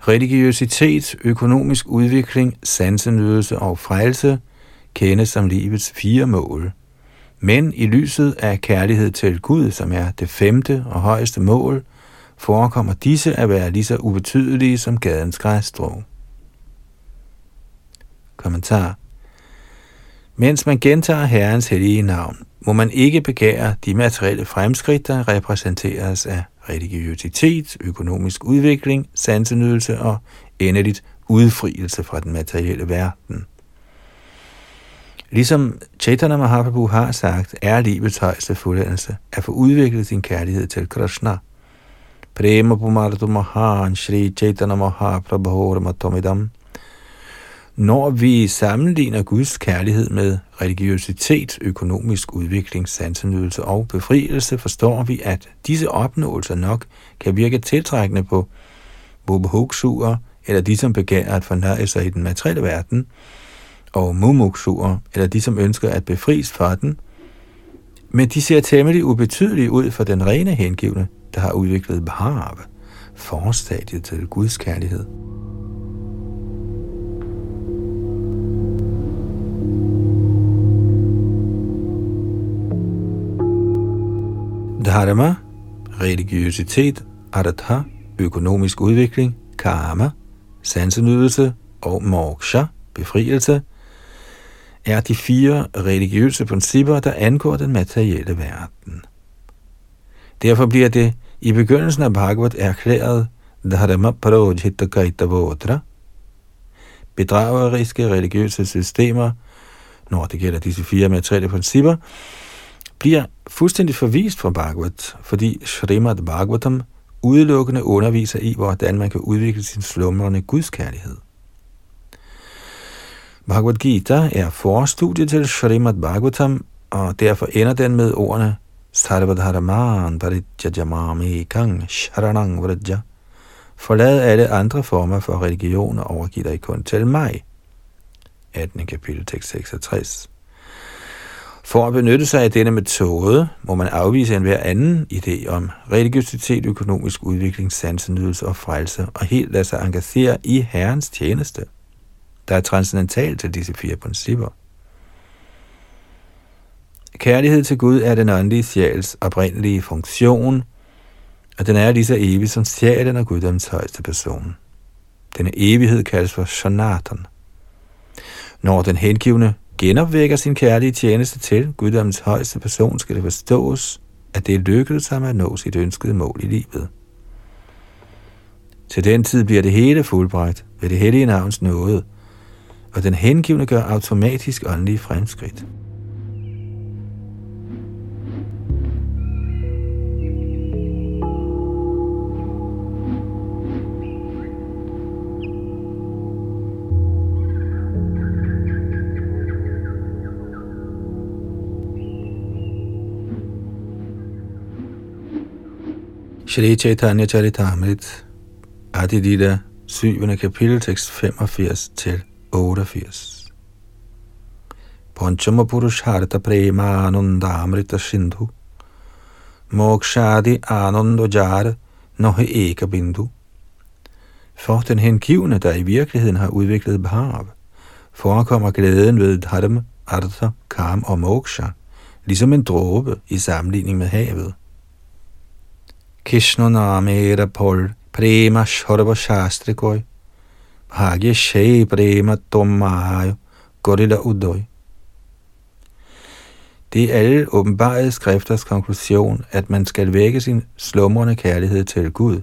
Religiøsitet, økonomisk udvikling, sansenydelse og frelse kendes som livets fire mål. Men i lyset af kærlighed til Gud, som er det femte og højeste mål, forekommer disse at være lige så ubetydelige som gadens græsstrå. Kommentar mens man gentager Herrens hellige navn, må man ikke begære de materielle fremskridt, der repræsenteres af religiøsitet, økonomisk udvikling, sansenydelse og endeligt udfrielse fra den materielle verden. Ligesom Chaitanya Mahaprabhu har sagt, er livets højeste fuldendelse at få udviklet sin kærlighed til Krishna – Prema Pumartu Mahan Shri Chaitanya Mahaprabhu Matomidam. Når vi sammenligner Guds kærlighed med religiøsitet, økonomisk udvikling, sansenydelse og befrielse, forstår vi, at disse opnåelser nok kan virke tiltrækkende på bubhuksuer, eller de, som begærer at fornøje sig i den materielle verden, og mumuksuer, eller de, som ønsker at befries fra den, men de ser temmelig ubetydelige ud for den rene hengivne, der har udviklet bhav, forstadiet til Guds kærlighed. Dharma, religiøsitet, artha, økonomisk udvikling, karma, sansenydelse og moksha, befrielse, er de fire religiøse principper, der angår den materielle verden. Derfor bliver det i begyndelsen af Bhagavad erklæret Dharma Parojhita Kaitavotra, bedrageriske religiøse systemer, når det gælder disse fire materielle principper, bliver fuldstændig forvist fra Bhagavad, fordi Srimad Bhagavatam udelukkende underviser i, hvordan man kan udvikle sin slumrende gudskærlighed. Bhagavad Gita er forstudie til Srimad Bhagavatam, og derfor ender den med ordene Sarvadharaman paritjajamami kang sharanang vraja. Forlad alle andre former for religion og overgiv dig kun til mig. 18. kapitel, tekst 66. For at benytte sig af denne metode, må man afvise en hver anden idé om religiøsitet, økonomisk udvikling, sansenydelse og frelse, og helt lade sig engagere i Herrens tjeneste, der er transcendental til disse fire principper. Kærlighed til Gud er den åndelige sjæls oprindelige funktion, og den er lige så evig som sjælen og guddoms højeste person. Denne evighed kaldes for Shanatan. Når den hengivne genopvækker sin kærlige tjeneste til guddommens højeste person, skal det forstås, at det er lykkedes ham at nå sit ønskede mål i livet. Til den tid bliver det hele fuldbragt ved det hellige navns nåde, og den hengivne gør automatisk åndelige fremskridt. Shri Chaitanya Charitamrit, Adilita, 7. kapitel, tekst 85 til 88. Panchama Purusharta Prema Ananda Amrita Sindhu Mokshadi Ananda Jara Nohe Eka Bindu For den hengivne, der i virkeligheden har udviklet bhav, forekommer glæden ved dharma, artha, kam og moksha, ligesom en dråbe i sammenligning med havet. Krishna namera pol prema shorva koi. Bhagya shay prema tomahayo gorilla udoy. Det er alle åbenbare skrifters konklusion, at man skal vække sin slumrende kærlighed til Gud.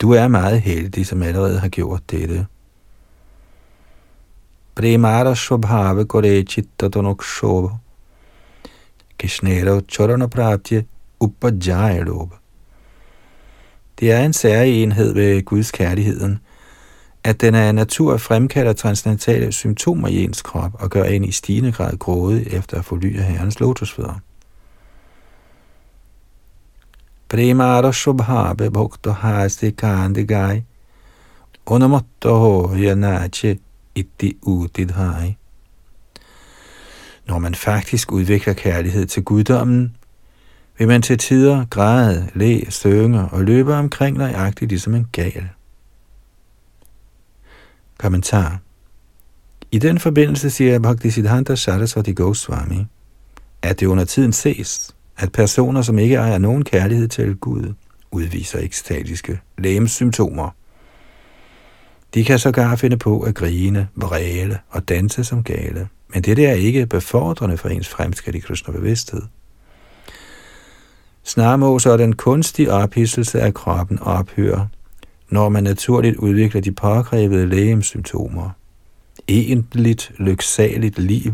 Du er meget heldig, som allerede har gjort dette. Premara Shobhava Gore Chitta Donok Shobha Kishnera Chorana Praptya Upajaya Loba det er en særenhed ved Guds kærligheden, at den af natur fremkalder transcendentale symptomer i ens krop og gør en i stigende grad grådig efter at forlye herrens lotusfødder. Premara Shubhabe Bhakta Hasti Kandigai Unamotta Hoya Itti Utidhai Når man faktisk udvikler kærlighed til guddommen, vil man til tider græde, le, synge og løbe omkring nøjagtigt ligesom en gal. Kommentar I den forbindelse siger Bhaktisiddhanta Saraswati Goswami, at det under tiden ses, at personer, som ikke ejer nogen kærlighed til Gud, udviser ekstatiske lægemsymptomer. De kan sågar finde på at grine, vræle og danse som gale, men det er ikke befordrende for ens fremskridt i Krishna bevidsthed. Snarere må så den kunstige ophidselse af kroppen ophøre, når man naturligt udvikler de påkrævede lægemsymptomer. Egentligt, lyksaligt liv,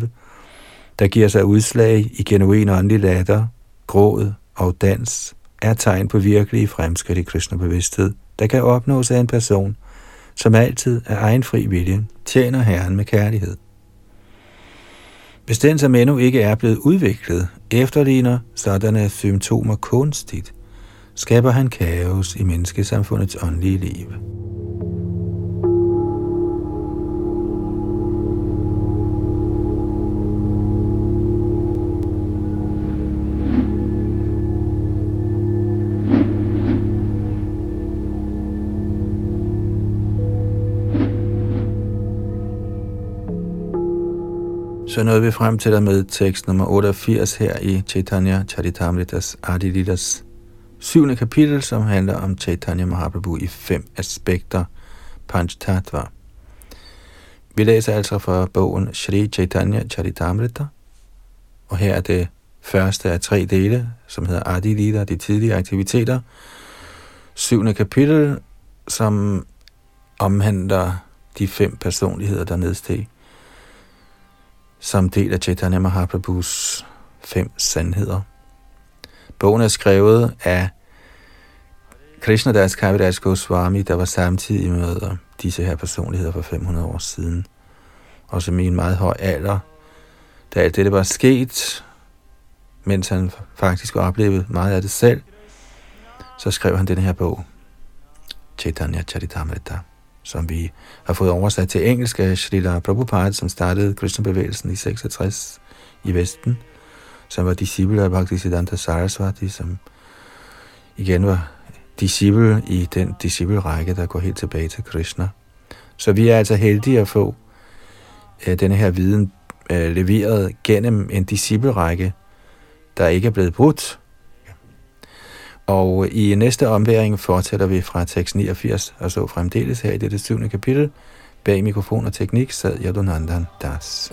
der giver sig udslag i genuin åndelig latter, gråd og dans, er tegn på virkelige fremskridt i kristne bevidsthed, der kan opnås af en person, som altid af egen fri vilje tjener Herren med kærlighed. Hvis den, som endnu ikke er blevet udviklet, efterligner sådanne symptomer kunstigt, skaber han kaos i menneskesamfundets åndelige liv. Så nåede vi frem til der med tekst nummer 88 her i Chaitanya Charitamritas Adilidas syvende kapitel, som handler om Chaitanya Mahaprabhu i fem aspekter, Panchtattva. Vi læser altså fra bogen Sri Chaitanya Charitamrita, og her er det første af tre dele, som hedder Adilita, de tidlige aktiviteter. Syvende kapitel, som omhandler de fem personligheder, der nedsteg som del af Chaitanya Mahaprabhus fem sandheder. Bogen er skrevet af Krishna Das Kaviraj Goswami, der var samtidig med disse her personligheder for 500 år siden. Og som i en meget høj alder, da alt dette var sket, mens han faktisk oplevede meget af det selv, så skrev han den her bog, Chaitanya Charitamrita som vi har fået oversat til engelsk af Srila Prabhupada, som startede Krishna-bevægelsen i 66 i Vesten, som var disciple af Bhaktisiddhanta Saraswati, som igen var disciple i den disciple-række, der går helt tilbage til Krishna. Så vi er altså heldige at få øh, denne her viden øh, leveret gennem en disciple-række, der ikke er blevet brudt. Og i næste omværing fortsætter vi fra tekst 89 og så fremdeles her i dette syvende kapitel. Bag mikrofon og teknik sad Yadunandan Das.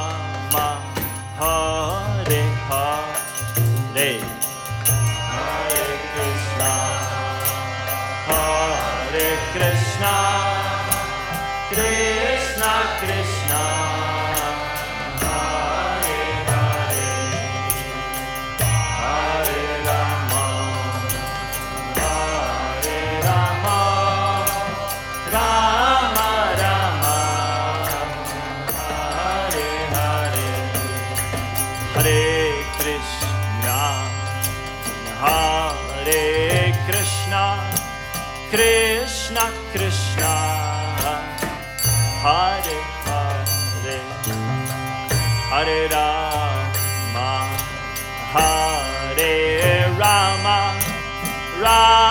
Rama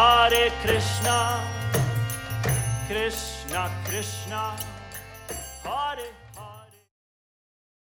Hare Krishna,